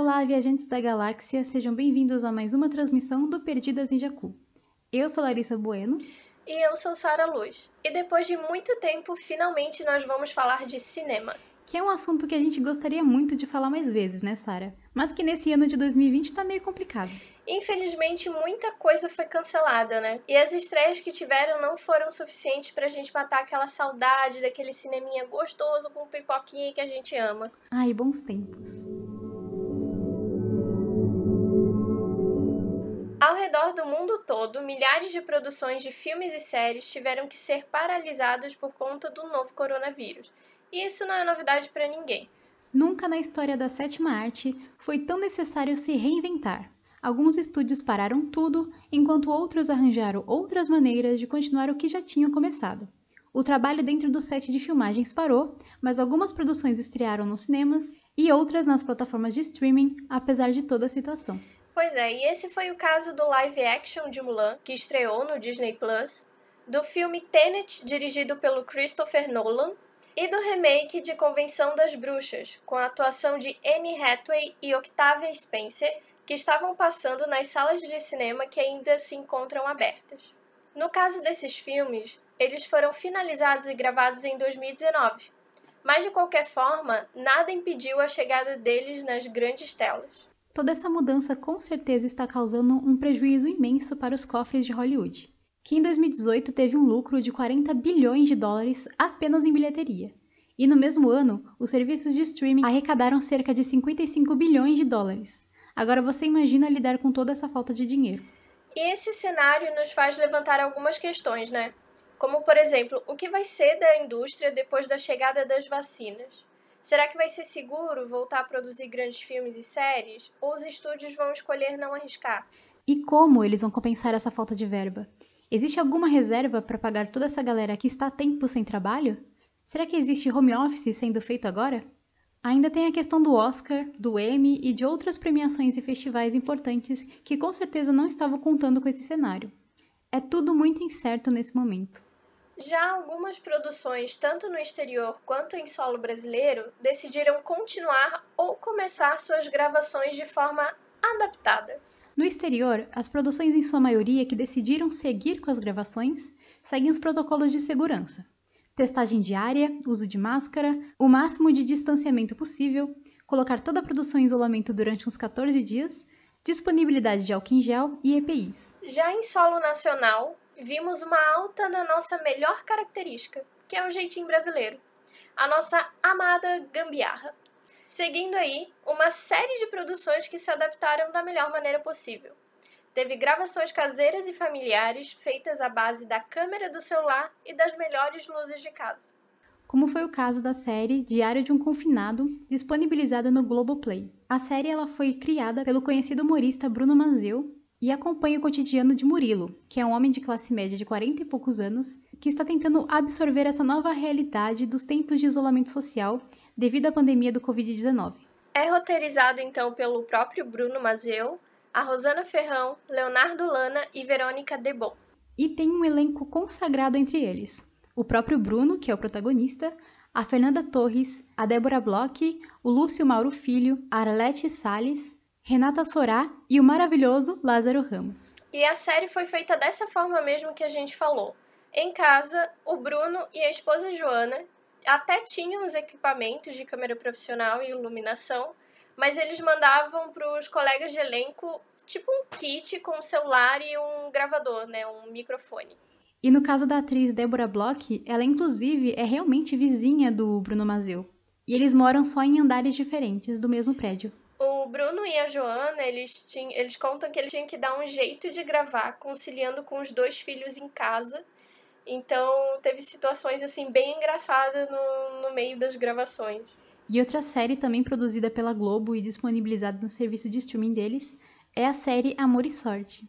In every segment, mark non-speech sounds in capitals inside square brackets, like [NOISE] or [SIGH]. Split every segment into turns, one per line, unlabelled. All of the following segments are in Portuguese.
Olá, viajantes da galáxia, sejam bem-vindos a mais uma transmissão do Perdidas em Jacu. Eu sou Larissa Bueno.
E eu sou Sara Luz. E depois de muito tempo, finalmente nós vamos falar de cinema.
Que é um assunto que a gente gostaria muito de falar mais vezes, né, Sara? Mas que nesse ano de 2020 tá meio complicado.
Infelizmente, muita coisa foi cancelada, né? E as estreias que tiveram não foram suficientes pra gente matar aquela saudade daquele cineminha gostoso com pipoquinha que a gente ama.
Ai, bons tempos.
Ao redor do mundo todo, milhares de produções de filmes e séries tiveram que ser paralisadas por conta do novo coronavírus. E isso não é novidade para ninguém.
Nunca na história da sétima arte foi tão necessário se reinventar. Alguns estúdios pararam tudo, enquanto outros arranjaram outras maneiras de continuar o que já tinham começado. O trabalho dentro do set de filmagens parou, mas algumas produções estrearam nos cinemas e outras nas plataformas de streaming, apesar de toda a situação.
Pois é, e esse foi o caso do live action de Mulan, que estreou no Disney Plus, do filme Tenet, dirigido pelo Christopher Nolan, e do remake de Convenção das Bruxas, com a atuação de Anne Hathaway e Octavia Spencer, que estavam passando nas salas de cinema que ainda se encontram abertas. No caso desses filmes, eles foram finalizados e gravados em 2019, mas de qualquer forma, nada impediu a chegada deles nas grandes telas.
Toda essa mudança com certeza está causando um prejuízo imenso para os cofres de Hollywood, que em 2018 teve um lucro de 40 bilhões de dólares apenas em bilheteria. E no mesmo ano, os serviços de streaming arrecadaram cerca de 55 bilhões de dólares. Agora você imagina lidar com toda essa falta de dinheiro.
E esse cenário nos faz levantar algumas questões, né? Como, por exemplo, o que vai ser da indústria depois da chegada das vacinas? Será que vai ser seguro voltar a produzir grandes filmes e séries? Ou os estúdios vão escolher não arriscar?
E como eles vão compensar essa falta de verba? Existe alguma reserva para pagar toda essa galera que está tempo sem trabalho? Será que existe home office sendo feito agora? Ainda tem a questão do Oscar, do Emmy e de outras premiações e festivais importantes que com certeza não estavam contando com esse cenário. É tudo muito incerto nesse momento.
Já algumas produções, tanto no exterior quanto em solo brasileiro, decidiram continuar ou começar suas gravações de forma adaptada.
No exterior, as produções, em sua maioria, que decidiram seguir com as gravações, seguem os protocolos de segurança. Testagem diária, uso de máscara, o máximo de distanciamento possível, colocar toda a produção em isolamento durante uns 14 dias, disponibilidade de álcool em gel e EPIs.
Já em solo nacional, vimos uma alta na nossa melhor característica, que é o jeitinho brasileiro, a nossa amada gambiarra. Seguindo aí, uma série de produções que se adaptaram da melhor maneira possível. Teve gravações caseiras e familiares feitas à base da câmera do celular e das melhores luzes de casa.
Como foi o caso da série Diário de um Confinado, disponibilizada no Globoplay. A série ela foi criada pelo conhecido humorista Bruno Manzeu e acompanha o cotidiano de Murilo, que é um homem de classe média de 40 e poucos anos, que está tentando absorver essa nova realidade dos tempos de isolamento social devido à pandemia do Covid-19.
É roteirizado então pelo próprio Bruno Mazeu, a Rosana Ferrão, Leonardo Lana e Verônica Debon.
E tem um elenco consagrado entre eles. O próprio Bruno, que é o protagonista, a Fernanda Torres, a Débora Bloch, o Lúcio Mauro Filho, a Arlete Salles, Renata Sorá e o maravilhoso Lázaro Ramos.
E a série foi feita dessa forma mesmo que a gente falou. Em casa, o Bruno e a esposa Joana até tinham os equipamentos de câmera profissional e iluminação, mas eles mandavam para os colegas de elenco tipo um kit com um celular e um gravador, né, um microfone.
E no caso da atriz Débora Bloch, ela inclusive é realmente vizinha do Bruno Mazeu. E eles moram só em andares diferentes do mesmo prédio.
O Bruno e a Joana, eles, tinham, eles contam que eles tinham que dar um jeito de gravar, conciliando com os dois filhos em casa. Então, teve situações, assim, bem engraçadas no, no meio das gravações.
E outra série também produzida pela Globo e disponibilizada no serviço de streaming deles é a série Amor e Sorte,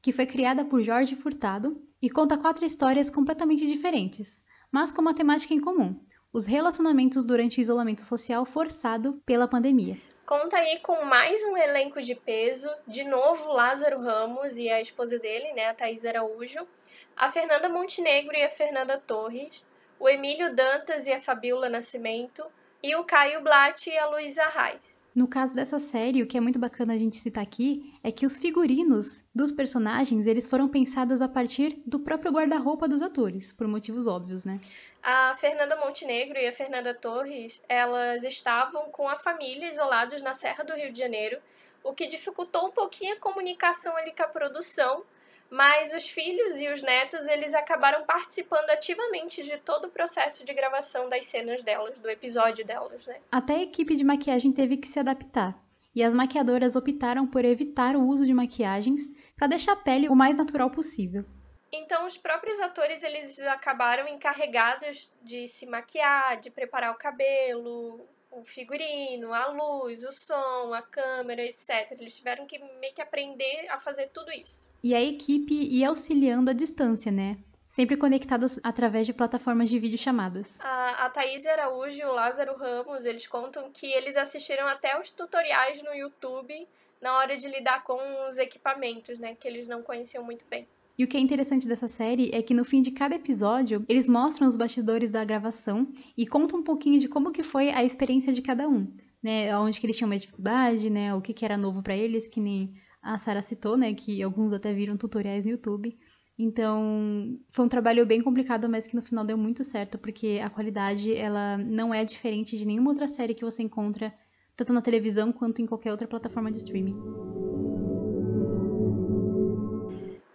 que foi criada por Jorge Furtado e conta quatro histórias completamente diferentes, mas com uma temática em comum: os relacionamentos durante o isolamento social forçado pela pandemia.
Conta aí com mais um elenco de peso, de novo Lázaro Ramos e a esposa dele, né, a Thaís Araújo, a Fernanda Montenegro e a Fernanda Torres, o Emílio Dantas e a Fabiola Nascimento, e o Caio Blatt e a Luísa Reis.
No caso dessa série, o que é muito bacana a gente citar aqui é que os figurinos dos personagens, eles foram pensados a partir do próprio guarda-roupa dos atores, por motivos óbvios, né?
A Fernanda Montenegro e a Fernanda Torres, elas estavam com a família isolados na Serra do Rio de Janeiro, o que dificultou um pouquinho a comunicação ali com a produção, mas os filhos e os netos eles acabaram participando ativamente de todo o processo de gravação das cenas delas, do episódio delas, né?
Até a equipe de maquiagem teve que se adaptar. E as maquiadoras optaram por evitar o uso de maquiagens para deixar a pele o mais natural possível.
Então os próprios atores eles acabaram encarregados de se maquiar, de preparar o cabelo, o figurino, a luz, o som, a câmera, etc. Eles tiveram que meio que aprender a fazer tudo isso.
E a equipe ia auxiliando à distância, né? Sempre conectados através de plataformas de videochamadas.
A, a Thaís Araújo e o Lázaro Ramos, eles contam que eles assistiram até os tutoriais no YouTube na hora de lidar com os equipamentos, né? Que eles não conheciam muito bem.
E o que é interessante dessa série é que no fim de cada episódio, eles mostram os bastidores da gravação e contam um pouquinho de como que foi a experiência de cada um, né? Onde que eles tinham mais dificuldade, né? O que que era novo para eles, que nem a Sara citou, né? Que alguns até viram tutoriais no YouTube. Então, foi um trabalho bem complicado, mas que no final deu muito certo, porque a qualidade, ela não é diferente de nenhuma outra série que você encontra, tanto na televisão quanto em qualquer outra plataforma de streaming.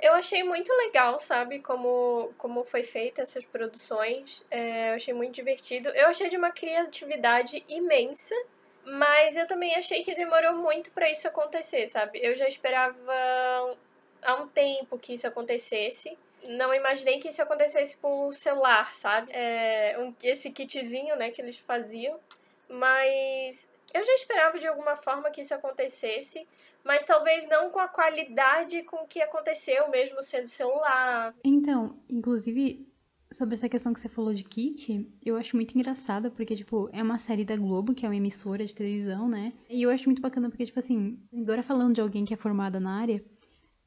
Eu achei muito legal, sabe, como, como foi feita essas produções. É, eu achei muito divertido. Eu achei de uma criatividade imensa, mas eu também achei que demorou muito para isso acontecer, sabe? Eu já esperava há um tempo que isso acontecesse. Não imaginei que isso acontecesse por celular, sabe? É, um, esse kitzinho, né, que eles faziam. Mas eu já esperava de alguma forma que isso acontecesse, mas talvez não com a qualidade com que aconteceu, mesmo sendo celular.
Então, inclusive, sobre essa questão que você falou de kit, eu acho muito engraçada, porque, tipo, é uma série da Globo, que é uma emissora de televisão, né? E eu acho muito bacana, porque, tipo assim, agora falando de alguém que é formada na área,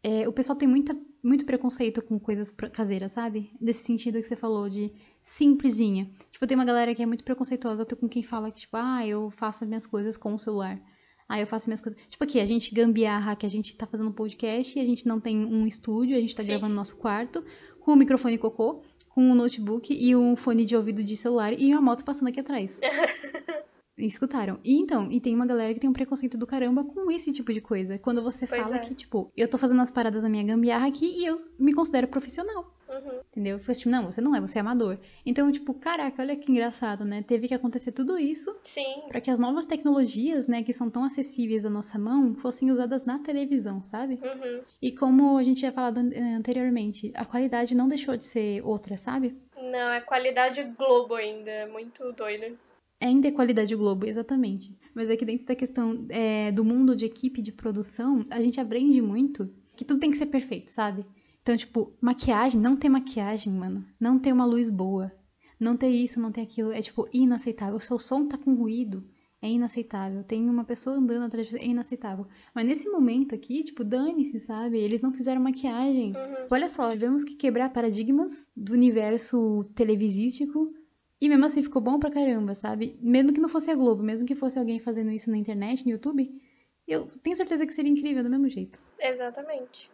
é, o pessoal tem muita, muito preconceito com coisas caseiras, sabe? Nesse sentido que você falou de simplesinha. Tipo, tem uma galera que é muito preconceituosa com quem fala que, tipo, ah, eu faço as minhas coisas com o celular. Ah, eu faço minhas coisas. Tipo aqui, a gente gambiarra que a gente tá fazendo um podcast e a gente não tem um estúdio, a gente tá Sim. gravando no nosso quarto, com o microfone cocô, com um notebook e um fone de ouvido de celular e uma moto passando aqui atrás. [LAUGHS] escutaram. E então, e tem uma galera que tem um preconceito do caramba com esse tipo de coisa. Quando você pois fala é. que, tipo, eu tô fazendo as paradas da minha gambiarra aqui e eu me considero profissional. Entendeu? Eu falei assim, não, você não é, você é amador. Então, tipo, caraca, olha que engraçado, né? Teve que acontecer tudo isso
Sim.
para que as novas tecnologias, né, que são tão acessíveis à nossa mão, fossem usadas na televisão, sabe?
Uhum.
E como a gente já falado anteriormente, a qualidade não deixou de ser outra, sabe?
Não, é qualidade Globo ainda, é muito doida.
Ainda é qualidade Globo, exatamente. Mas aqui dentro da questão é, do mundo de equipe de produção, a gente aprende muito que tudo tem que ser perfeito, sabe? Então, tipo, maquiagem, não ter maquiagem, mano. Não ter uma luz boa. Não ter isso, não ter aquilo. É, tipo, inaceitável. O seu som tá com ruído. É inaceitável. Tem uma pessoa andando atrás de você. É inaceitável. Mas nesse momento aqui, tipo, dane-se, sabe? Eles não fizeram maquiagem. Uhum. Olha só, tivemos que quebrar paradigmas do universo televisístico e mesmo assim ficou bom pra caramba, sabe? Mesmo que não fosse a Globo, mesmo que fosse alguém fazendo isso na internet, no YouTube, eu tenho certeza que seria incrível do mesmo jeito.
Exatamente.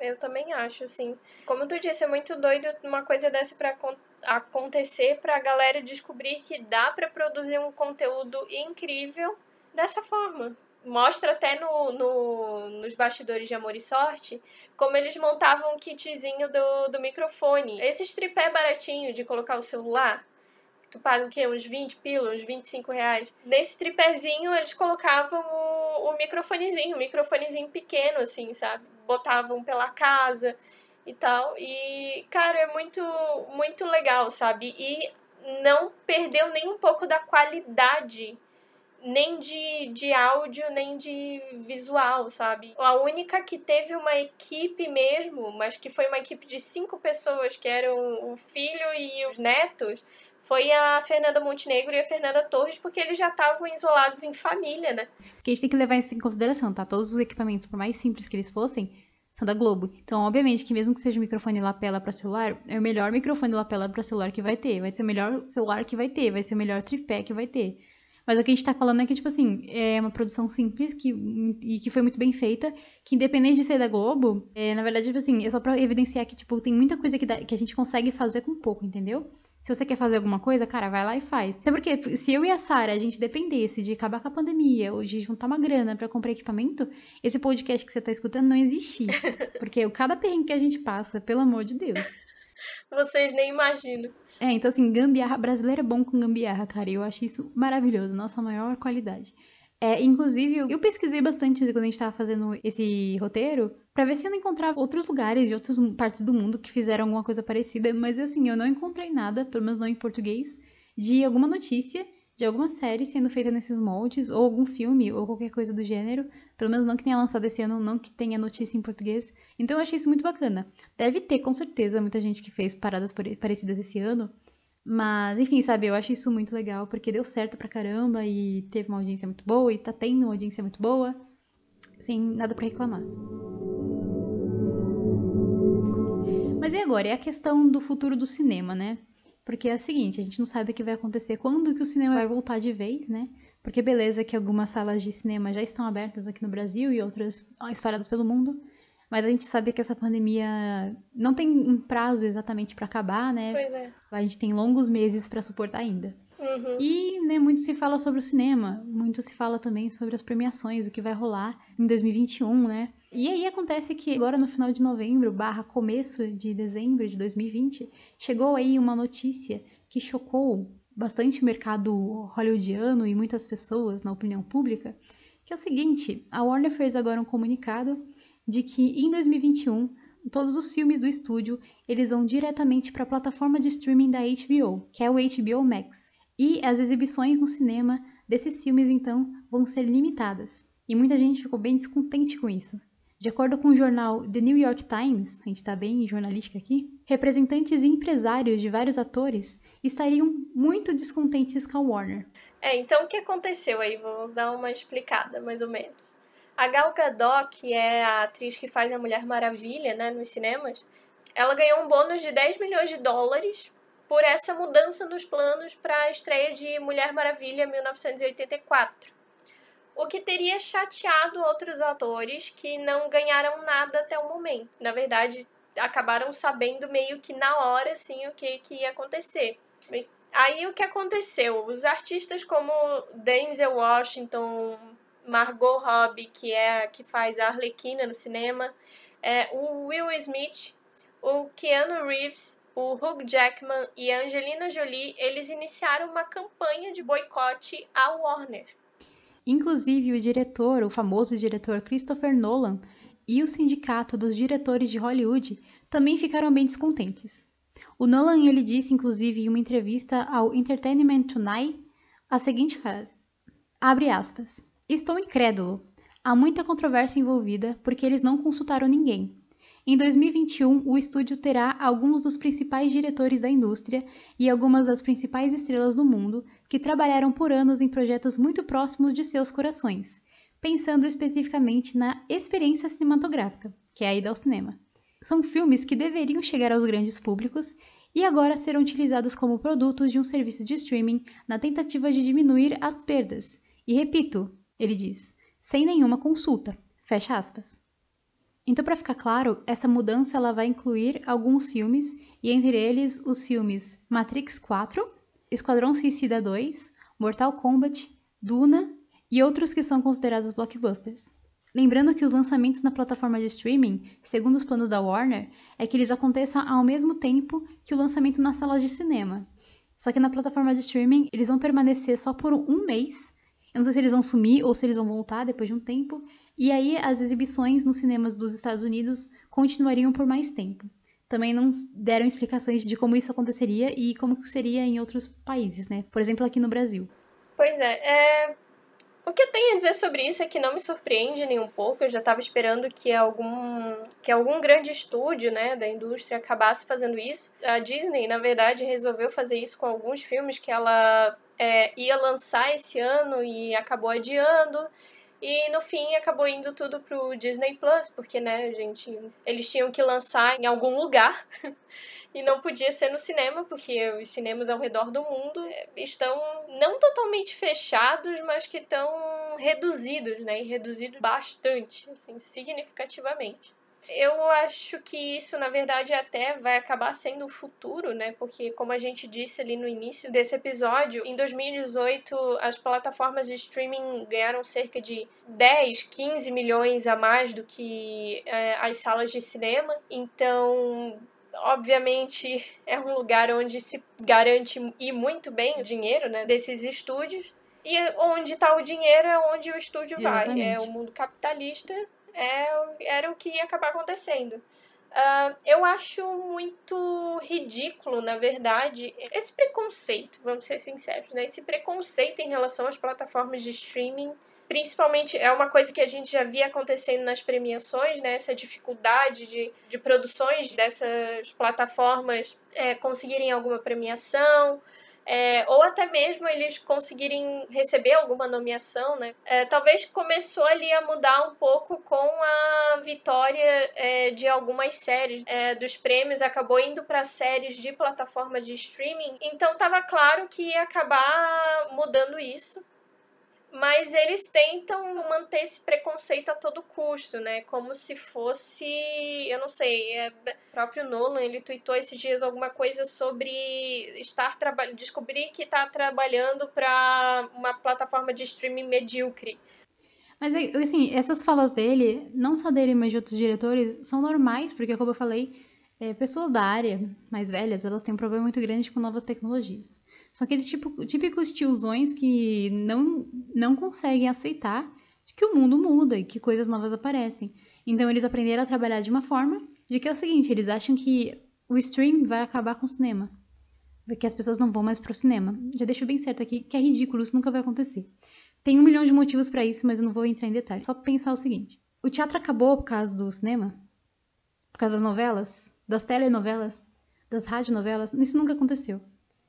Eu também acho, assim. Como tu disse, é muito doido uma coisa dessa pra acontecer pra galera descobrir que dá para produzir um conteúdo incrível dessa forma. Mostra até no, no, nos bastidores de Amor e Sorte como eles montavam um kitzinho do, do microfone. Esses tripé baratinho de colocar o celular tu paga o quê? Uns 20 pila, uns 25 reais. Nesse tripézinho, eles colocavam o, o microfonezinho, um microfonezinho pequeno, assim, sabe? Botavam pela casa e tal. E, cara, é muito, muito legal, sabe? E não perdeu nem um pouco da qualidade nem de, de áudio, nem de visual, sabe? A única que teve uma equipe mesmo, mas que foi uma equipe de cinco pessoas, que eram o filho e os netos, foi a Fernanda Montenegro e a Fernanda Torres, porque eles já estavam isolados em família, né?
Porque a gente tem que levar isso em consideração, tá? Todos os equipamentos, por mais simples que eles fossem, são da Globo. Então, obviamente, que mesmo que seja um microfone lapela para celular, é o melhor microfone lapela para celular que vai ter. Vai ser o melhor celular que vai ter, vai ser o melhor tripé que vai ter. Mas o que a gente tá falando é que, tipo assim, é uma produção simples que, e que foi muito bem feita, que independente de ser da Globo, é, na verdade, tipo assim, é só pra evidenciar que, tipo, tem muita coisa que, dá, que a gente consegue fazer com pouco, entendeu? Se você quer fazer alguma coisa, cara, vai lá e faz. Até porque, se eu e a Sara a gente dependesse de acabar com a pandemia ou de juntar uma grana para comprar equipamento, esse podcast que você tá escutando não existia. [LAUGHS] Porque cada perrengue que a gente passa, pelo amor de Deus.
Vocês nem imaginam.
É, então assim, gambiarra brasileira é bom com gambiarra, cara. E eu acho isso maravilhoso, nossa maior qualidade. É, inclusive, eu pesquisei bastante quando a gente tava fazendo esse roteiro, para ver se eu não encontrava outros lugares de outras partes do mundo que fizeram alguma coisa parecida, mas assim, eu não encontrei nada, pelo menos não em português, de alguma notícia de alguma série sendo feita nesses moldes, ou algum filme, ou qualquer coisa do gênero. Pelo menos não que tenha lançado esse ano, não que tenha notícia em português. Então eu achei isso muito bacana. Deve ter, com certeza, muita gente que fez paradas parecidas esse ano. Mas, enfim, sabe, eu acho isso muito legal, porque deu certo pra caramba e teve uma audiência muito boa, e tá tendo uma audiência muito boa, sem nada para reclamar. Mas e agora? É a questão do futuro do cinema, né? Porque é o seguinte, a gente não sabe o que vai acontecer, quando que o cinema vai voltar de vez, né? Porque beleza que algumas salas de cinema já estão abertas aqui no Brasil e outras espalhadas pelo mundo, mas a gente sabe que essa pandemia não tem um prazo exatamente para acabar, né?
Pois é.
A gente tem longos meses para suportar ainda.
Uhum.
E né, muito se fala sobre o cinema, muito se fala também sobre as premiações, o que vai rolar em 2021, né? E aí acontece que agora no final de novembro, barra começo de dezembro de 2020, chegou aí uma notícia que chocou bastante o mercado hollywoodiano e muitas pessoas na opinião pública, que é o seguinte, a Warner fez agora um comunicado de que em 2021 todos os filmes do estúdio eles vão diretamente para a plataforma de streaming da HBO, que é o HBO Max. E as exibições no cinema desses filmes então vão ser limitadas. E muita gente ficou bem descontente com isso. De acordo com o jornal The New York Times, a gente está bem jornalística aqui, representantes e empresários de vários atores estariam muito descontentes com a Warner.
É, então o que aconteceu aí? Vou dar uma explicada, mais ou menos. A Gal Gadot, que é a atriz que faz a Mulher Maravilha, né, nos cinemas, ela ganhou um bônus de 10 milhões de dólares por essa mudança nos planos para a estreia de Mulher Maravilha 1984 o que teria chateado outros atores que não ganharam nada até o momento. Na verdade, acabaram sabendo meio que na hora assim o que, que ia acontecer. Aí o que aconteceu? Os artistas como Denzel Washington, Margot Robbie, que é que faz a Arlequina no cinema, é, o Will Smith, o Keanu Reeves, o Hugh Jackman e a Angelina Jolie, eles iniciaram uma campanha de boicote à Warner.
Inclusive, o diretor, o famoso diretor Christopher Nolan, e o sindicato dos diretores de Hollywood também ficaram bem descontentes. O Nolan ele disse, inclusive, em uma entrevista ao Entertainment Tonight, a seguinte frase: Abre aspas. Estou incrédulo. Há muita controvérsia envolvida porque eles não consultaram ninguém. Em 2021, o estúdio terá alguns dos principais diretores da indústria e algumas das principais estrelas do mundo que trabalharam por anos em projetos muito próximos de seus corações, pensando especificamente na experiência cinematográfica, que é a ida ao cinema. São filmes que deveriam chegar aos grandes públicos e agora serão utilizados como produtos de um serviço de streaming na tentativa de diminuir as perdas. E repito, ele diz, sem nenhuma consulta. Fecha aspas. Então, para ficar claro, essa mudança ela vai incluir alguns filmes, e entre eles os filmes Matrix 4, Esquadrão Suicida 2, Mortal Kombat, Duna e outros que são considerados blockbusters. Lembrando que os lançamentos na plataforma de streaming, segundo os planos da Warner, é que eles aconteçam ao mesmo tempo que o lançamento nas salas de cinema. Só que na plataforma de streaming, eles vão permanecer só por um mês. Eu não sei se eles vão sumir ou se eles vão voltar depois de um tempo, e aí as exibições nos cinemas dos Estados Unidos continuariam por mais tempo. Também não deram explicações de como isso aconteceria e como seria em outros países, né? Por exemplo, aqui no Brasil.
Pois é, é... O que eu tenho a dizer sobre isso é que não me surpreende nem um pouco. Eu já estava esperando que algum, que algum grande estúdio né, da indústria acabasse fazendo isso. A Disney, na verdade, resolveu fazer isso com alguns filmes que ela é, ia lançar esse ano e acabou adiando. E no fim acabou indo tudo pro Disney Plus, porque, né, gente, eles tinham que lançar em algum lugar [LAUGHS] e não podia ser no cinema, porque os cinemas ao redor do mundo estão não totalmente fechados, mas que estão reduzidos, né? E reduzidos bastante, assim, significativamente. Eu acho que isso, na verdade, até vai acabar sendo o futuro, né? Porque, como a gente disse ali no início desse episódio, em 2018 as plataformas de streaming ganharam cerca de 10, 15 milhões a mais do que é, as salas de cinema. Então, obviamente, [LAUGHS] é um lugar onde se garante e muito bem o dinheiro né, desses estúdios. E onde está o dinheiro é onde o estúdio Exatamente. vai. É o mundo capitalista é, era o que ia acabar acontecendo. Uh, eu acho muito ridículo, na verdade, esse preconceito, vamos ser sinceros, né? Esse preconceito em relação às plataformas de streaming, principalmente é uma coisa que a gente já via acontecendo nas premiações, né? Essa dificuldade de, de produções dessas plataformas é, conseguirem alguma premiação é, ou até mesmo eles conseguirem receber alguma nomeação, né? É, talvez começou ali a mudar um pouco com a vitória é, de algumas séries é, dos prêmios, acabou indo para séries de plataformas de streaming, então estava claro que ia acabar mudando isso mas eles tentam manter esse preconceito a todo custo, né? Como se fosse, eu não sei, é, o próprio Nolan, ele tweetou esses dias alguma coisa sobre estar trabalhando, descobrir que está trabalhando para uma plataforma de streaming medíocre.
Mas assim, essas falas dele, não só dele, mas de outros diretores, são normais, porque como eu falei, é, pessoas da área mais velhas, elas têm um problema muito grande com novas tecnologias. São aqueles tipo, típicos tiozões que não, não conseguem aceitar que o mundo muda e que coisas novas aparecem. Então eles aprenderam a trabalhar de uma forma de que é o seguinte, eles acham que o stream vai acabar com o cinema. Que as pessoas não vão mais pro cinema. Já deixo bem certo aqui que é ridículo, isso nunca vai acontecer. Tem um milhão de motivos para isso, mas eu não vou entrar em detalhes. Só pensar o seguinte: o teatro acabou por causa do cinema? Por causa das novelas? Das telenovelas? Das radionovelas? Isso nunca aconteceu.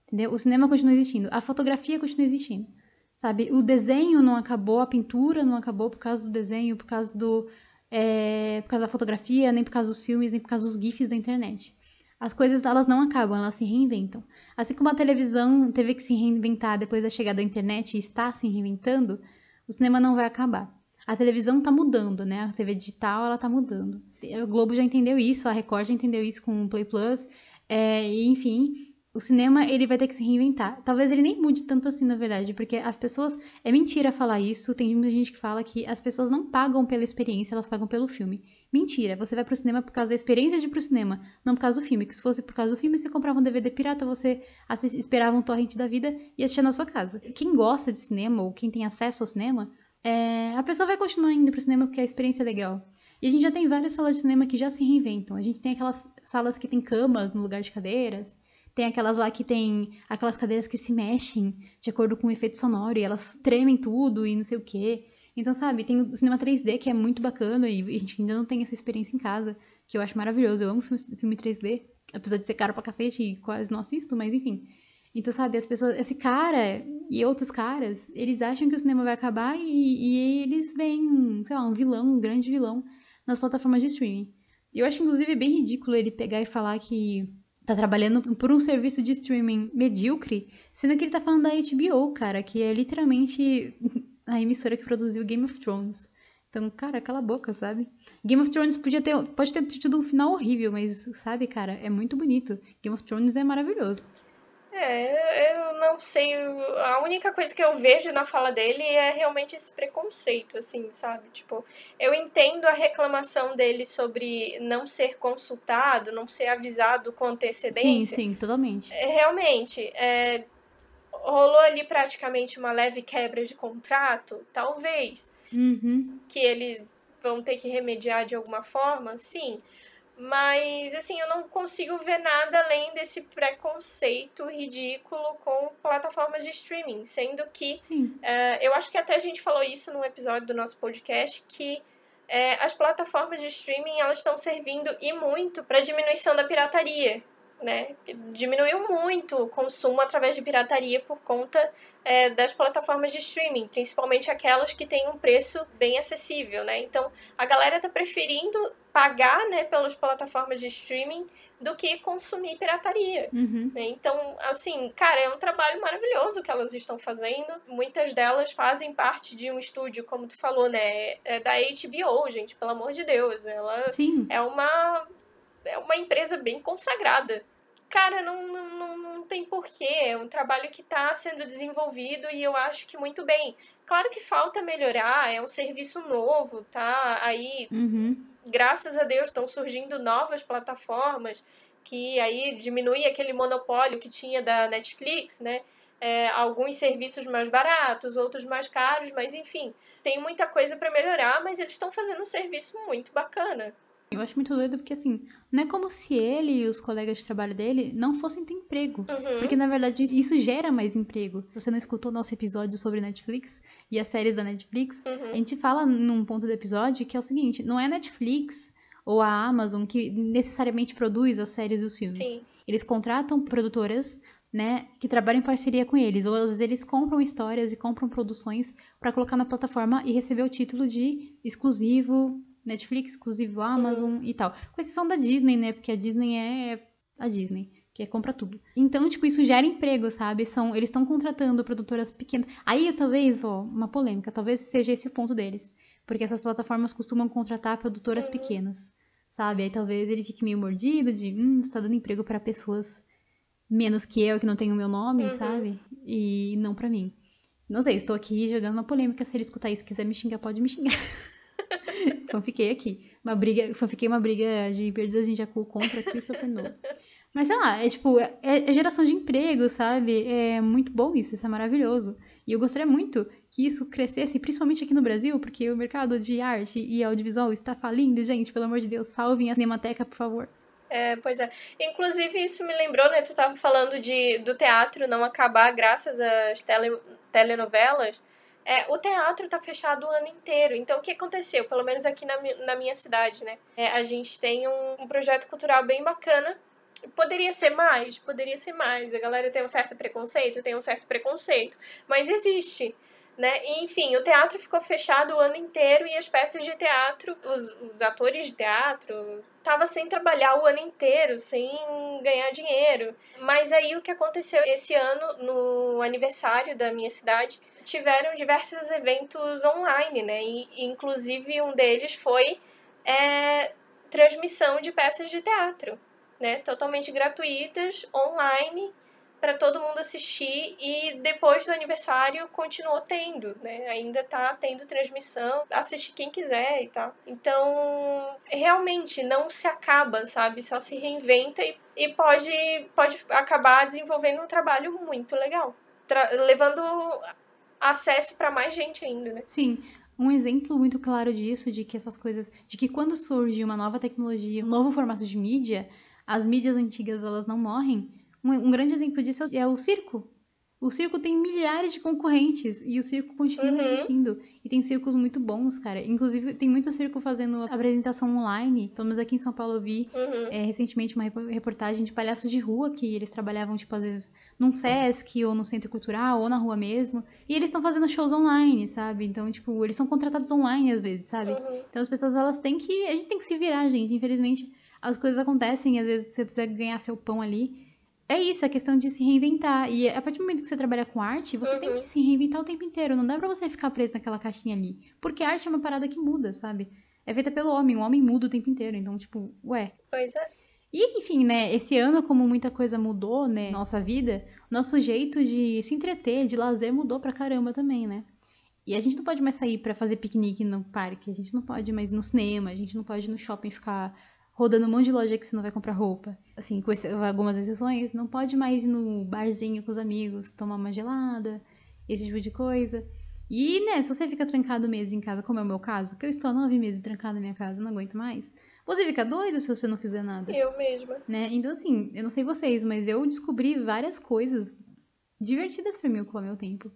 Entendeu? O cinema continua existindo, a fotografia continua existindo. Sabe? O desenho não acabou, a pintura não acabou por causa do desenho, por causa do. É, por causa da fotografia, nem por causa dos filmes, nem por causa dos GIFs da internet. As coisas elas não acabam, elas se reinventam. Assim como a televisão teve que se reinventar depois da chegada da internet e está se reinventando, o cinema não vai acabar. A televisão está mudando, né? A TV digital ela está mudando. O Globo já entendeu isso, a Record já entendeu isso com o Play Plus, é, enfim, o cinema, ele vai ter que se reinventar. Talvez ele nem mude tanto assim, na verdade, porque as pessoas. É mentira falar isso. Tem muita gente que fala que as pessoas não pagam pela experiência, elas pagam pelo filme. Mentira. Você vai pro cinema por causa da experiência de ir pro cinema, não por causa do filme. Que se fosse por causa do filme, você comprava um DVD pirata, você assist, esperava um torrent da vida e assistia na sua casa. Quem gosta de cinema, ou quem tem acesso ao cinema, é... a pessoa vai continuar indo pro cinema porque a experiência é legal. E a gente já tem várias salas de cinema que já se reinventam. A gente tem aquelas salas que tem camas no lugar de cadeiras. Tem aquelas lá que tem aquelas cadeiras que se mexem de acordo com o efeito sonoro e elas tremem tudo e não sei o quê. Então, sabe, tem o cinema 3D que é muito bacana e a gente ainda não tem essa experiência em casa, que eu acho maravilhoso. Eu amo filme 3D, apesar de ser caro pra cacete e quase não assisto, mas enfim. Então, sabe, as pessoas, esse cara e outros caras, eles acham que o cinema vai acabar e, e eles veem, sei lá, um vilão, um grande vilão nas plataformas de streaming. Eu acho, inclusive, bem ridículo ele pegar e falar que tá trabalhando por um serviço de streaming medíocre, sendo que ele tá falando da HBO, cara, que é literalmente [LAUGHS] a emissora que produziu Game of Thrones. Então, cara, cala a boca, sabe? Game of Thrones podia ter, pode ter tido um final horrível, mas, sabe, cara, é muito bonito. Game of Thrones é maravilhoso.
É, eu não sei. A única coisa que eu vejo na fala dele é realmente esse preconceito, assim, sabe? Tipo, eu entendo a reclamação dele sobre não ser consultado, não ser avisado com antecedência.
Sim, sim, totalmente.
É, realmente, é, rolou ali praticamente uma leve quebra de contrato, talvez.
Uhum.
Que eles vão ter que remediar de alguma forma, sim. Mas, assim, eu não consigo ver nada além desse preconceito ridículo com plataformas de streaming. Sendo que, uh, eu acho que até a gente falou isso num episódio do nosso podcast, que uh, as plataformas de streaming, elas estão servindo e muito para diminuição da pirataria. Né? Diminuiu muito o consumo através de pirataria por conta é, das plataformas de streaming, principalmente aquelas que têm um preço bem acessível, né? Então a galera tá preferindo pagar, né, pelas plataformas de streaming do que consumir pirataria.
Uhum.
Né? Então, assim, cara, é um trabalho maravilhoso que elas estão fazendo. Muitas delas fazem parte de um estúdio, como tu falou, né, é da HBO, gente, pelo amor de Deus. Ela
Sim.
é uma é uma empresa bem consagrada. Cara, não, não, não tem porquê. É um trabalho que está sendo desenvolvido e eu acho que muito bem. Claro que falta melhorar, é um serviço novo, tá? Aí,
Uhum.
graças a Deus, estão surgindo novas plataformas que aí diminui aquele monopólio que tinha da Netflix, né? É, alguns serviços mais baratos, outros mais caros, mas enfim, tem muita coisa para melhorar, mas eles estão fazendo um serviço muito bacana.
Eu acho muito doido porque, assim, não é como se ele e os colegas de trabalho dele não fossem ter emprego.
Uhum.
Porque, na verdade, isso- gera mais emprego. Você não escutou nosso episódio sobre Netflix e as séries da Netflix,
Uhum.
a gente fala num ponto do episódio que é o seguinte: não é a Netflix ou a Amazon que necessariamente produz as séries e os filmes.
Sim.
Eles contratam produtoras, né, que trabalham em parceria com eles. Ou às vezes eles compram histórias e compram produções pra colocar na plataforma e receber o título de exclusivo Netflix, exclusivo Amazon e tal. Com exceção da Disney, né, porque a Disney é a Disney. Que é compra tudo. Então, tipo, isso gera emprego, sabe? São, eles estão contratando produtoras pequenas. Aí, talvez, ó, uma polêmica, talvez seja esse o ponto deles. Porque essas plataformas costumam contratar produtoras
Uhum.
pequenas, sabe? Aí talvez ele fique meio mordido de, hum, você tá dando emprego pra pessoas menos que eu, que não tem o meu nome,
Uhum.
sabe? E não pra mim. Não sei, estou aqui jogando uma polêmica. Se ele escutar isso e quiser me xingar, pode me xingar. [LAUGHS] Fanfiquei aqui. Uma briga, fanfiquei uma briga de perdidas em Jacu contra Christopher Nolan. [LAUGHS] Mas sei lá, é tipo, é, é geração de emprego, sabe? É muito bom isso, isso é maravilhoso. E eu gostaria muito que isso crescesse, principalmente aqui no Brasil, porque o mercado de arte e audiovisual está falindo, gente. Pelo amor de Deus, salvem a Cinemateca, por favor.
É, pois é. Inclusive, isso me lembrou, né? Tu tava falando de, do teatro não acabar graças às tele, telenovelas. É, o teatro tá fechado o ano inteiro. Então, o que aconteceu? Pelo menos aqui na, na minha cidade, né? É, a gente tem um, um projeto cultural bem bacana. Poderia ser mais? Poderia ser mais. A galera tem um certo preconceito? Tem um certo preconceito. Mas existe. Né? E, enfim, o teatro ficou fechado o ano inteiro e as peças de teatro, os, os atores de teatro, tava sem trabalhar o ano inteiro, sem ganhar dinheiro. Mas aí o que aconteceu esse ano, no aniversário da minha cidade, tiveram diversos eventos online, né? E, inclusive um deles foi é, transmissão de peças de teatro, né? Totalmente gratuitas, online, para todo mundo assistir e depois do aniversário continuou tendo, né? Ainda tá tendo transmissão, assiste quem quiser e tal. Então, realmente não se acaba, sabe? Só se reinventa e, e pode, pode acabar desenvolvendo um trabalho muito legal, levando acesso para mais gente ainda, né?
Sim, um exemplo muito claro disso, de que essas coisas, de que quando surge uma nova tecnologia, um novo formato de mídia, as mídias antigas elas não morrem. Um, um grande exemplo disso é o circo. O circo tem milhares de concorrentes e o circo continua
Uhum.
existindo. E tem circos muito bons, cara. Inclusive, tem muito circo fazendo apresentação online. Pelo menos aqui em São Paulo eu vi
Uhum.
é, recentemente uma repo- reportagem de palhaços de rua que eles trabalhavam, tipo, às vezes num Sesc ou no centro cultural ou na rua mesmo. E eles estão fazendo shows online, sabe? Então, tipo, eles são contratados online às vezes, sabe?
Uhum.
Então as pessoas, elas têm que. A gente tem que se virar, gente. Infelizmente, as coisas acontecem e às vezes você precisa ganhar seu pão ali. É isso, é questão de se reinventar. E a partir do momento que você trabalha com arte, você tem
Uhum.
que se reinventar o tempo inteiro. Não dá pra você ficar preso naquela caixinha ali. Porque a arte é uma parada que muda, sabe? É feita pelo homem, o homem muda o tempo inteiro. Então, tipo, ué,
Pois é.
e, enfim, né, esse ano, como muita coisa mudou, né, nossa vida, nosso jeito de se entreter, de lazer, mudou pra caramba também, né? E a gente não pode mais sair pra fazer piquenique no parque, a gente não pode mais ir no cinema, a gente não pode ir no shopping ficar rodando um monte de loja que você não vai comprar roupa. Assim, com algumas exceções, não pode mais ir no barzinho com os amigos, tomar uma gelada, esse tipo de coisa. E, né, se você fica trancado meses em casa, como é o meu caso, que eu estou há nove meses trancado na minha casa, não aguento mais, você fica doido se você não fizer nada
Eu mesma.
né? Então, assim, eu não sei vocês, mas eu descobri várias coisas divertidas pra mim ocupar meu tempo.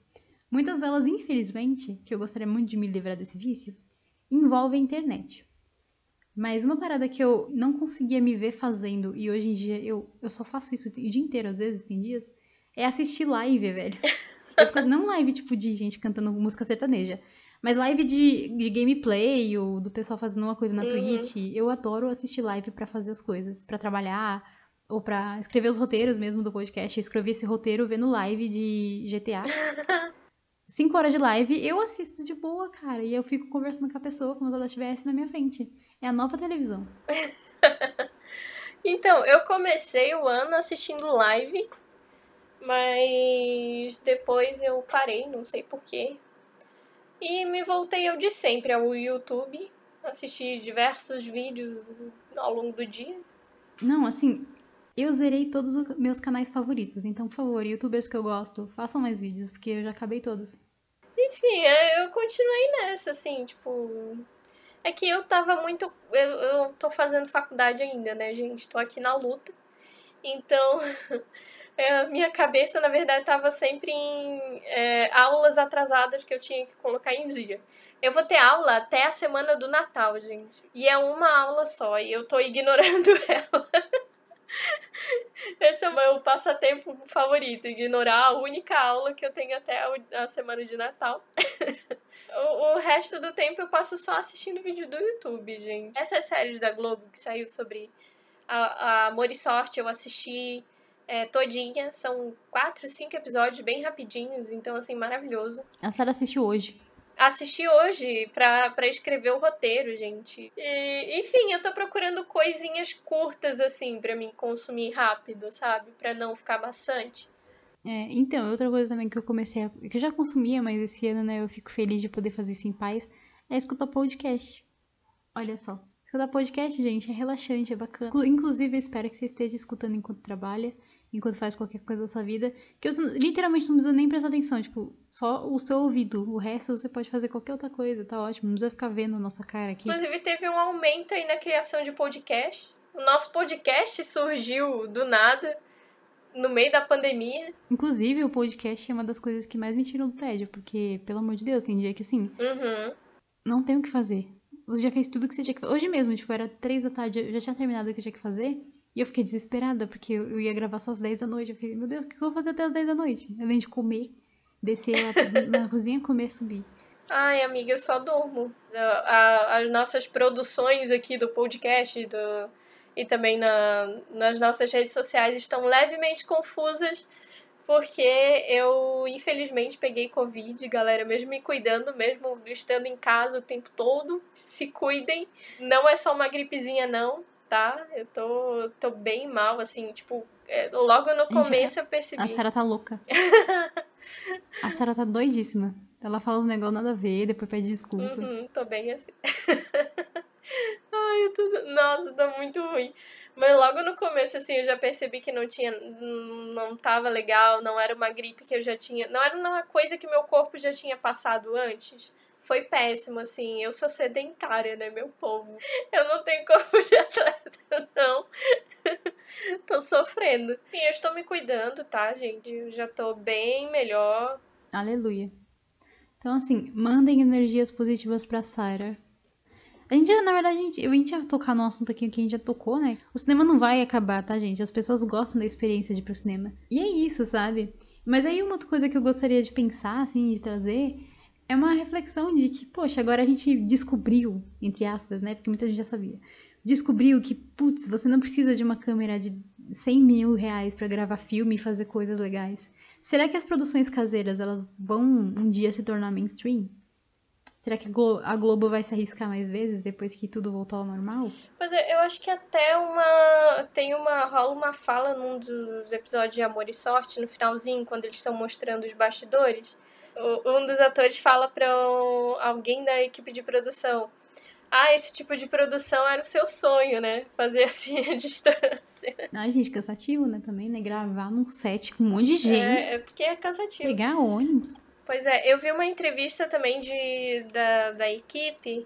Muitas delas, infelizmente, que eu gostaria muito de me livrar desse vício, envolvem a internet. Mas uma parada que eu não conseguia me ver fazendo, e hoje em dia eu, eu só faço isso o dia inteiro, às vezes, tem dias, é assistir live, velho. Fico, não live, tipo, de gente cantando música sertaneja. Mas live de, de gameplay, ou do pessoal fazendo uma coisa na uhum. Twitch. Eu adoro assistir live para fazer as coisas, para trabalhar, ou para escrever os roteiros mesmo do podcast. Eu escrevi esse roteiro vendo live de GTA. [LAUGHS] Cinco horas de live, eu assisto de boa, cara. E eu fico conversando com a pessoa como se ela estivesse na minha frente. É a nova televisão. [LAUGHS]
então, eu comecei o ano assistindo live, mas depois eu parei, não sei porquê. E me voltei eu de sempre ao YouTube, assisti diversos vídeos ao longo do dia.
Não, assim, eu zerei todos os meus canais favoritos, então, por favor, youtubers que eu gosto, façam mais vídeos, porque eu já acabei todos.
Enfim, é, eu continuei nessa, assim, tipo. É que eu tava muito. Eu, eu tô fazendo faculdade ainda, né, gente? Tô aqui na luta. Então, [LAUGHS] é, minha cabeça, na verdade, tava sempre em é, aulas atrasadas que eu tinha que colocar em dia. Eu vou ter aula até a semana do Natal, gente. E é uma aula só, e eu tô ignorando [LAUGHS] ela. [LAUGHS] Esse é o meu passatempo favorito, ignorar a única aula que eu tenho até a semana de Natal. [LAUGHS] o, o, resto do tempo eu passo só assistindo vídeo do YouTube, gente. Essas séries da Globo que saiu sobre a, a Amor e Sorte, eu assisti é, todinha. São quatro, cinco episódios bem rapidinhos, então, assim, maravilhoso.
A Sara assistiu hoje
assisti hoje pra escrever o roteiro, gente. E, enfim, eu tô procurando coisinhas curtas, assim, para mim consumir rápido, sabe? para não ficar maçante.
É, então, outra coisa também que eu comecei a. que eu já consumia, mas esse ano, né, eu fico feliz de poder fazer isso em paz, é escutar podcast. Olha só. Escutar podcast, gente, é relaxante, é bacana. Inclusive, eu espero que você esteja escutando enquanto trabalha enquanto faz qualquer coisa da sua vida, que você literalmente não precisa nem prestar atenção, tipo, só o seu ouvido, o resto você pode fazer qualquer outra coisa, tá ótimo, não precisa ficar vendo a nossa cara aqui.
Inclusive teve um aumento aí na criação de podcast. O nosso podcast surgiu do nada, no meio da pandemia.
Inclusive, o podcast é uma das coisas que mais me tiram do tédio, porque, pelo amor de Deus, tem dia que assim,
uhum.
não tem o que fazer. Você já fez tudo que você tinha que fazer. Hoje mesmo, tipo, era três da tarde, eu já tinha terminado o que eu tinha que fazer. E eu fiquei desesperada, porque eu ia gravar só às 10 da noite. Eu fiquei, meu Deus, o que eu vou fazer até às 10 da noite? Além de comer, descer na cozinha, comer, subir.
Ai, amiga, eu só durmo. As nossas produções aqui do podcast do, e também na, nas nossas redes sociais estão levemente confusas, porque eu, infelizmente, peguei Covid, galera, mesmo me cuidando, mesmo estando em casa o tempo todo. Se cuidem. Não é só uma gripezinha, não tá? Eu tô, tô bem mal, assim, tipo, é, logo no começo eu percebi.
A Sarah tá louca. [LAUGHS] a Sarah tá doidíssima. Ela fala uns negócios nada a ver, depois pede desculpa.
Uhum, tô bem assim. [LAUGHS] Ai, eu tô... Nossa, tá muito ruim. Mas logo no começo, assim, eu já percebi que não tinha. Não tava legal, não era uma gripe que eu já tinha. Não era uma coisa que meu corpo já tinha passado antes foi péssimo, assim. Eu sou sedentária, né, meu povo? [LAUGHS] Eu não tenho corpo de [LAUGHS] atleta, não. [LAUGHS] tô sofrendo. Enfim, eu estou me cuidando, tá, gente? Eu já tô bem melhor.
Aleluia. Então, assim, mandem energias positivas pra Sarah. A gente, na verdade, a gente, a gente ia tocar num assunto aqui que a gente já tocou, né? O cinema não vai acabar, tá, gente? As pessoas gostam da experiência de ir pro cinema. E é isso, sabe? Mas aí uma outra coisa que eu gostaria de pensar, assim, de trazer, é uma reflexão de que, poxa, agora a gente descobriu, entre aspas, né? Porque muita gente já sabia. Descobriu que, putz, você não precisa de uma câmera de 100 mil reais para gravar filme e fazer coisas legais. Será que as produções caseiras elas vão um dia se tornar mainstream? Será que a Globo vai se arriscar mais vezes depois que tudo voltou ao normal?
É, eu acho que até uma. Tem uma. rola uma fala num dos episódios de Amor e Sorte, no finalzinho, quando eles estão mostrando os bastidores um dos atores fala para alguém da equipe de produção: Ah, esse tipo de produção era o seu sonho, né? Fazer assim a [LAUGHS] distância.
Ai, gente, cansativo, né? Também, né? Gravar num set com um monte de gente.
É, é porque é cansativo.
Pegar ônibus.
Pois é, eu vi uma entrevista também de, da, da equipe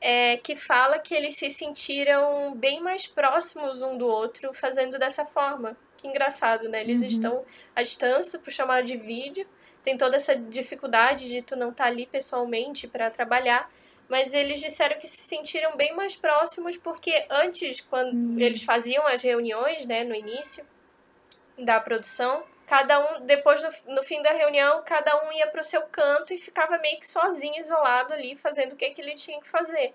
é, que fala que eles se sentiram bem mais próximos um do outro fazendo dessa forma. Que engraçado, né? Eles uhum. estão à distância por chamar de vídeo tem toda essa dificuldade de tu não estar tá ali pessoalmente para trabalhar, mas eles disseram que se sentiram bem mais próximos porque antes, quando hum. eles faziam as reuniões, né, no início da produção, cada um, depois no, no fim da reunião, cada um ia para o seu canto e ficava meio que sozinho, isolado ali, fazendo o que, que ele tinha que fazer.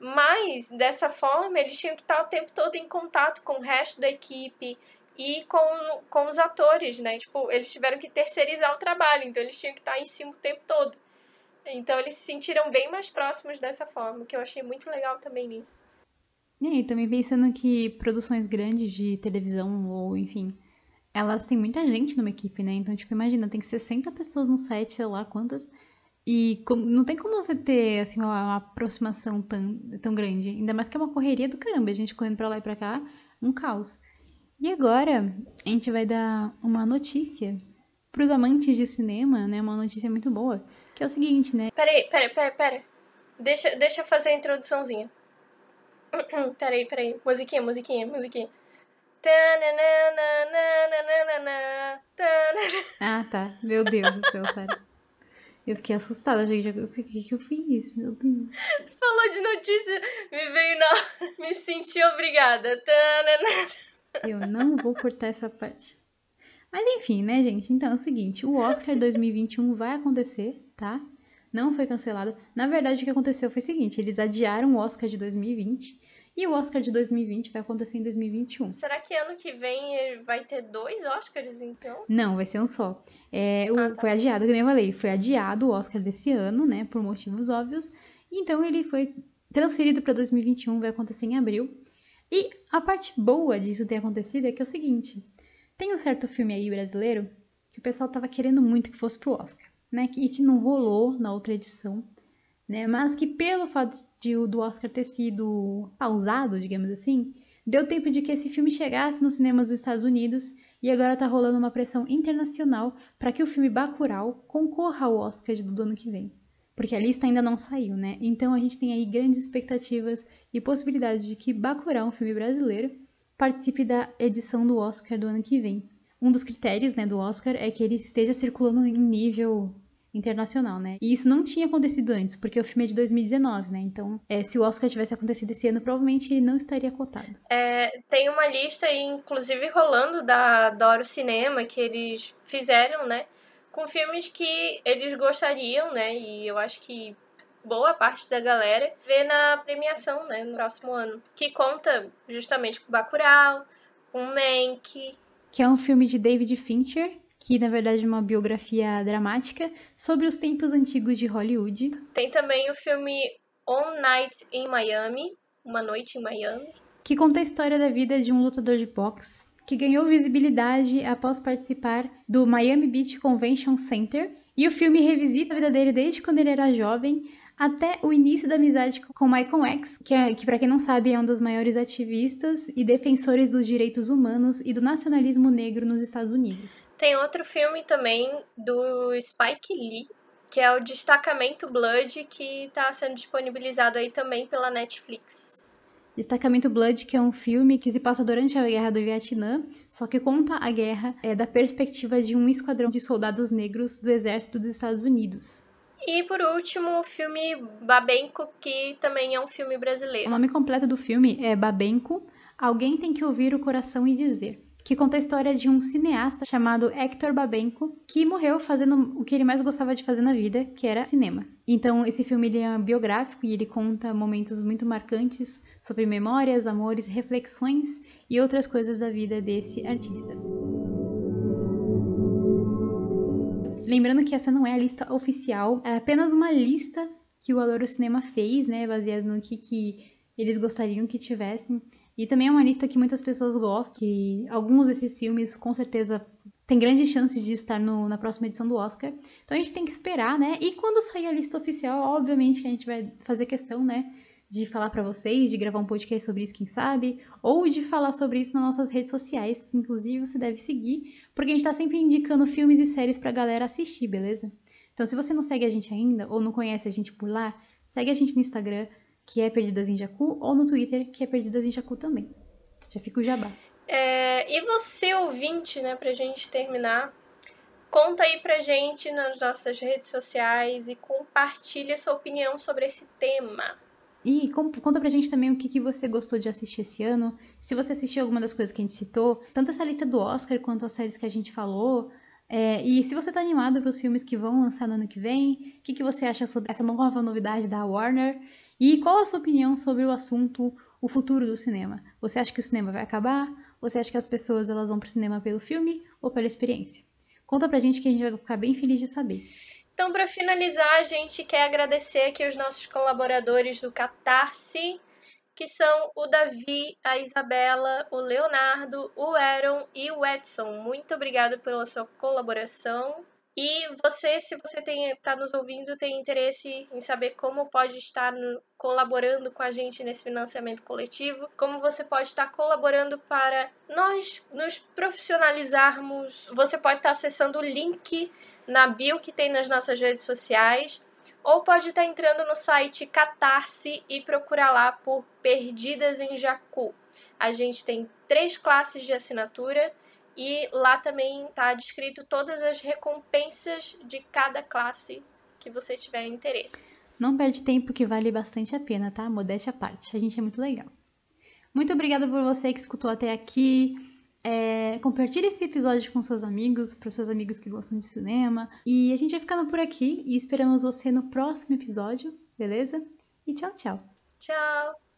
Mas, dessa forma, eles tinham que estar o tempo todo em contato com o resto da equipe e com, com os atores, né? Tipo, eles tiveram que terceirizar o trabalho, então eles tinham que estar em cima o tempo todo. Então eles se sentiram bem mais próximos dessa forma, que eu achei muito legal também nisso.
E também pensando que produções grandes de televisão ou enfim, elas têm muita gente numa equipe, né? Então, tipo, imagina, tem 60 pessoas no set, sei lá quantas. E com, não tem como você ter, assim, uma, uma, aproximação tão, tão grande. Ainda mais que é uma correria do caramba, a gente correndo pra lá e pra cá, um caos. E agora, a gente vai dar uma notícia pros amantes de cinema, né? Uma notícia muito boa. Que é o seguinte, né?
Peraí, peraí, peraí, peraí. Deixa, deixa eu fazer a introduçãozinha. [CLEARS THROAT] peraí, peraí. Musiquinha, musiquinha, musiquinha.
Ah, tá. Meu Deus do céu, sério. Eu fiquei assustada, gente. O que, que eu fiz? Meu Deus.
Tu falou de notícia, me veio na. [LAUGHS] Me senti obrigada.
Eu não vou cortar essa parte. Mas enfim, né, gente? Então é o seguinte: o Oscar 2021 vai acontecer, tá? Não foi cancelado. Na verdade, o que aconteceu foi o seguinte: eles adiaram o Oscar de 2020 e o Oscar de 2020 vai acontecer em 2021.
Será que ano que vem vai ter dois Oscars, então?
Não, vai ser um só. É, o, ah, tá. Foi adiado, que nem eu falei, foi adiado o Oscar desse ano, né, por motivos óbvios. Então ele foi transferido para 2021, vai acontecer em abril. E a parte boa disso ter acontecido é que é o seguinte: tem um certo filme aí brasileiro que o pessoal tava querendo muito que fosse pro Oscar, né? E que não rolou na outra edição né? Mas que pelo fato de do Oscar ter sido pausado, digamos assim, deu tempo de que esse filme chegasse nos cinemas dos Estados Unidos e agora tá rolando uma pressão internacional para que o filme Bacurau concorra ao Oscar do ano que vem. Porque a lista ainda não saiu, né? Então a gente tem aí grandes expectativas e possibilidades de que Bacurau, um filme brasileiro, participe da edição do Oscar do ano que vem. Um dos critérios, né, do Oscar é que ele esteja circulando em nível internacional, né? E isso não tinha acontecido antes, porque o filme é de 2019, né? Então, é, se o Oscar tivesse acontecido esse ano, provavelmente ele não estaria cotado.
É, tem uma lista inclusive, rolando da Doro Cinema, que eles fizeram, né? Com filmes que eles gostariam, né? E eu acho que boa parte da galera vê na premiação, né? No próximo ano. Que conta justamente com Bacurau, com Mank.
Que é um filme de David Fincher, que na verdade é uma biografia dramática sobre os tempos antigos de Hollywood.
Tem também o filme On Night in Miami, Uma Noite em Miami,
que conta a história da vida de um lutador de boxe que ganhou visibilidade após participar do Miami Beach Convention Center. E o filme revisita a vida dele desde quando ele era jovem até o início da amizade com Michael X, que, é, que para quem não sabe é um dos maiores ativistas e defensores dos direitos humanos e do nacionalismo negro nos Estados Unidos.
Tem outro filme também do Spike Lee, que é o Destacamento Blood, que está sendo disponibilizado aí também pela Netflix.
Destacamento Blood, que é um filme que se passa durante a Guerra do Vietnã, só que conta a guerra é, da perspectiva de um esquadrão de soldados negros do exército dos Estados Unidos.
E por último, o filme Babenco, que também é um filme brasileiro.
O nome completo do filme é Babenco, Alguém Tem Que Ouvir o Coração e Dizer, que conta a história de um cineasta chamado Hector Babenco, que morreu fazendo o que ele mais gostava de fazer na vida, que era cinema. Então, esse filme ele é biográfico e ele conta momentos muito marcantes sobre memórias, amores, reflexões e outras coisas da vida desse artista. Lembrando que essa não é a lista oficial, é apenas uma lista que o Aloro Cinema fez, né, baseado no que, que eles gostariam que tivessem. E também é uma lista que muitas pessoas gostam, que alguns desses filmes com certeza têm grandes chances de estar no, na próxima edição do Oscar. Então a gente tem que esperar, né? E quando sair a lista oficial, obviamente que a gente vai fazer questão, né, de falar para vocês, de gravar um podcast sobre isso, quem sabe, ou de falar sobre isso nas nossas redes sociais, que inclusive você deve seguir, porque a gente tá sempre indicando filmes e séries pra galera assistir, beleza? Então, se você não segue a gente ainda, ou não conhece a gente por lá, segue a gente no Instagram, que é Perdidas em Jacu, ou no Twitter, que é Perdidas em Jacu também. Já fica o jabá.
É, e você, ouvinte, né, pra gente terminar, Conta aí pra gente nas nossas redes sociais e compartilha sua opinião sobre esse tema.
E conta pra gente também o que, que você gostou de assistir esse ano. Se você assistiu alguma das coisas que a gente citou, tanto essa lista do Oscar quanto as séries que a gente falou. É, e se você tá animado para os filmes que vão lançar no ano que vem, o que, que você acha sobre essa nova novidade da Warner? E qual a sua opinião sobre o assunto, o futuro do cinema? Você acha que o cinema vai acabar? Você acha que as pessoas elas vão pro cinema pelo filme ou pela experiência? Conta pra gente que a gente vai ficar bem feliz de saber.
Então, para finalizar, a gente quer agradecer aqui os nossos colaboradores do Catarse, que são o Davi, a Isabela, o Leonardo, o Aaron e o Edson. Muito obrigada pela sua colaboração. E você, se você está nos ouvindo, tem interesse em saber como pode estar no, colaborando com a gente nesse financiamento coletivo, como você pode estar colaborando para nós nos profissionalizarmos, você pode estar acessando o link na bio que tem nas nossas redes sociais, ou pode estar entrando no site Catarse e procurar lá por Perdidas em Jacu. A gente tem três classes de assinatura e lá também está descrito todas as recompensas de cada classe que você tiver interesse.
Não perde tempo que vale bastante a pena, tá? Modéstia à parte. A gente é muito legal. Muito obrigada por você que escutou até aqui. É, compartilhe esse episódio com seus amigos, para seus amigos que gostam de cinema. E a gente vai ficando por aqui e esperamos você no próximo episódio, beleza? E tchau, tchau.
Tchau.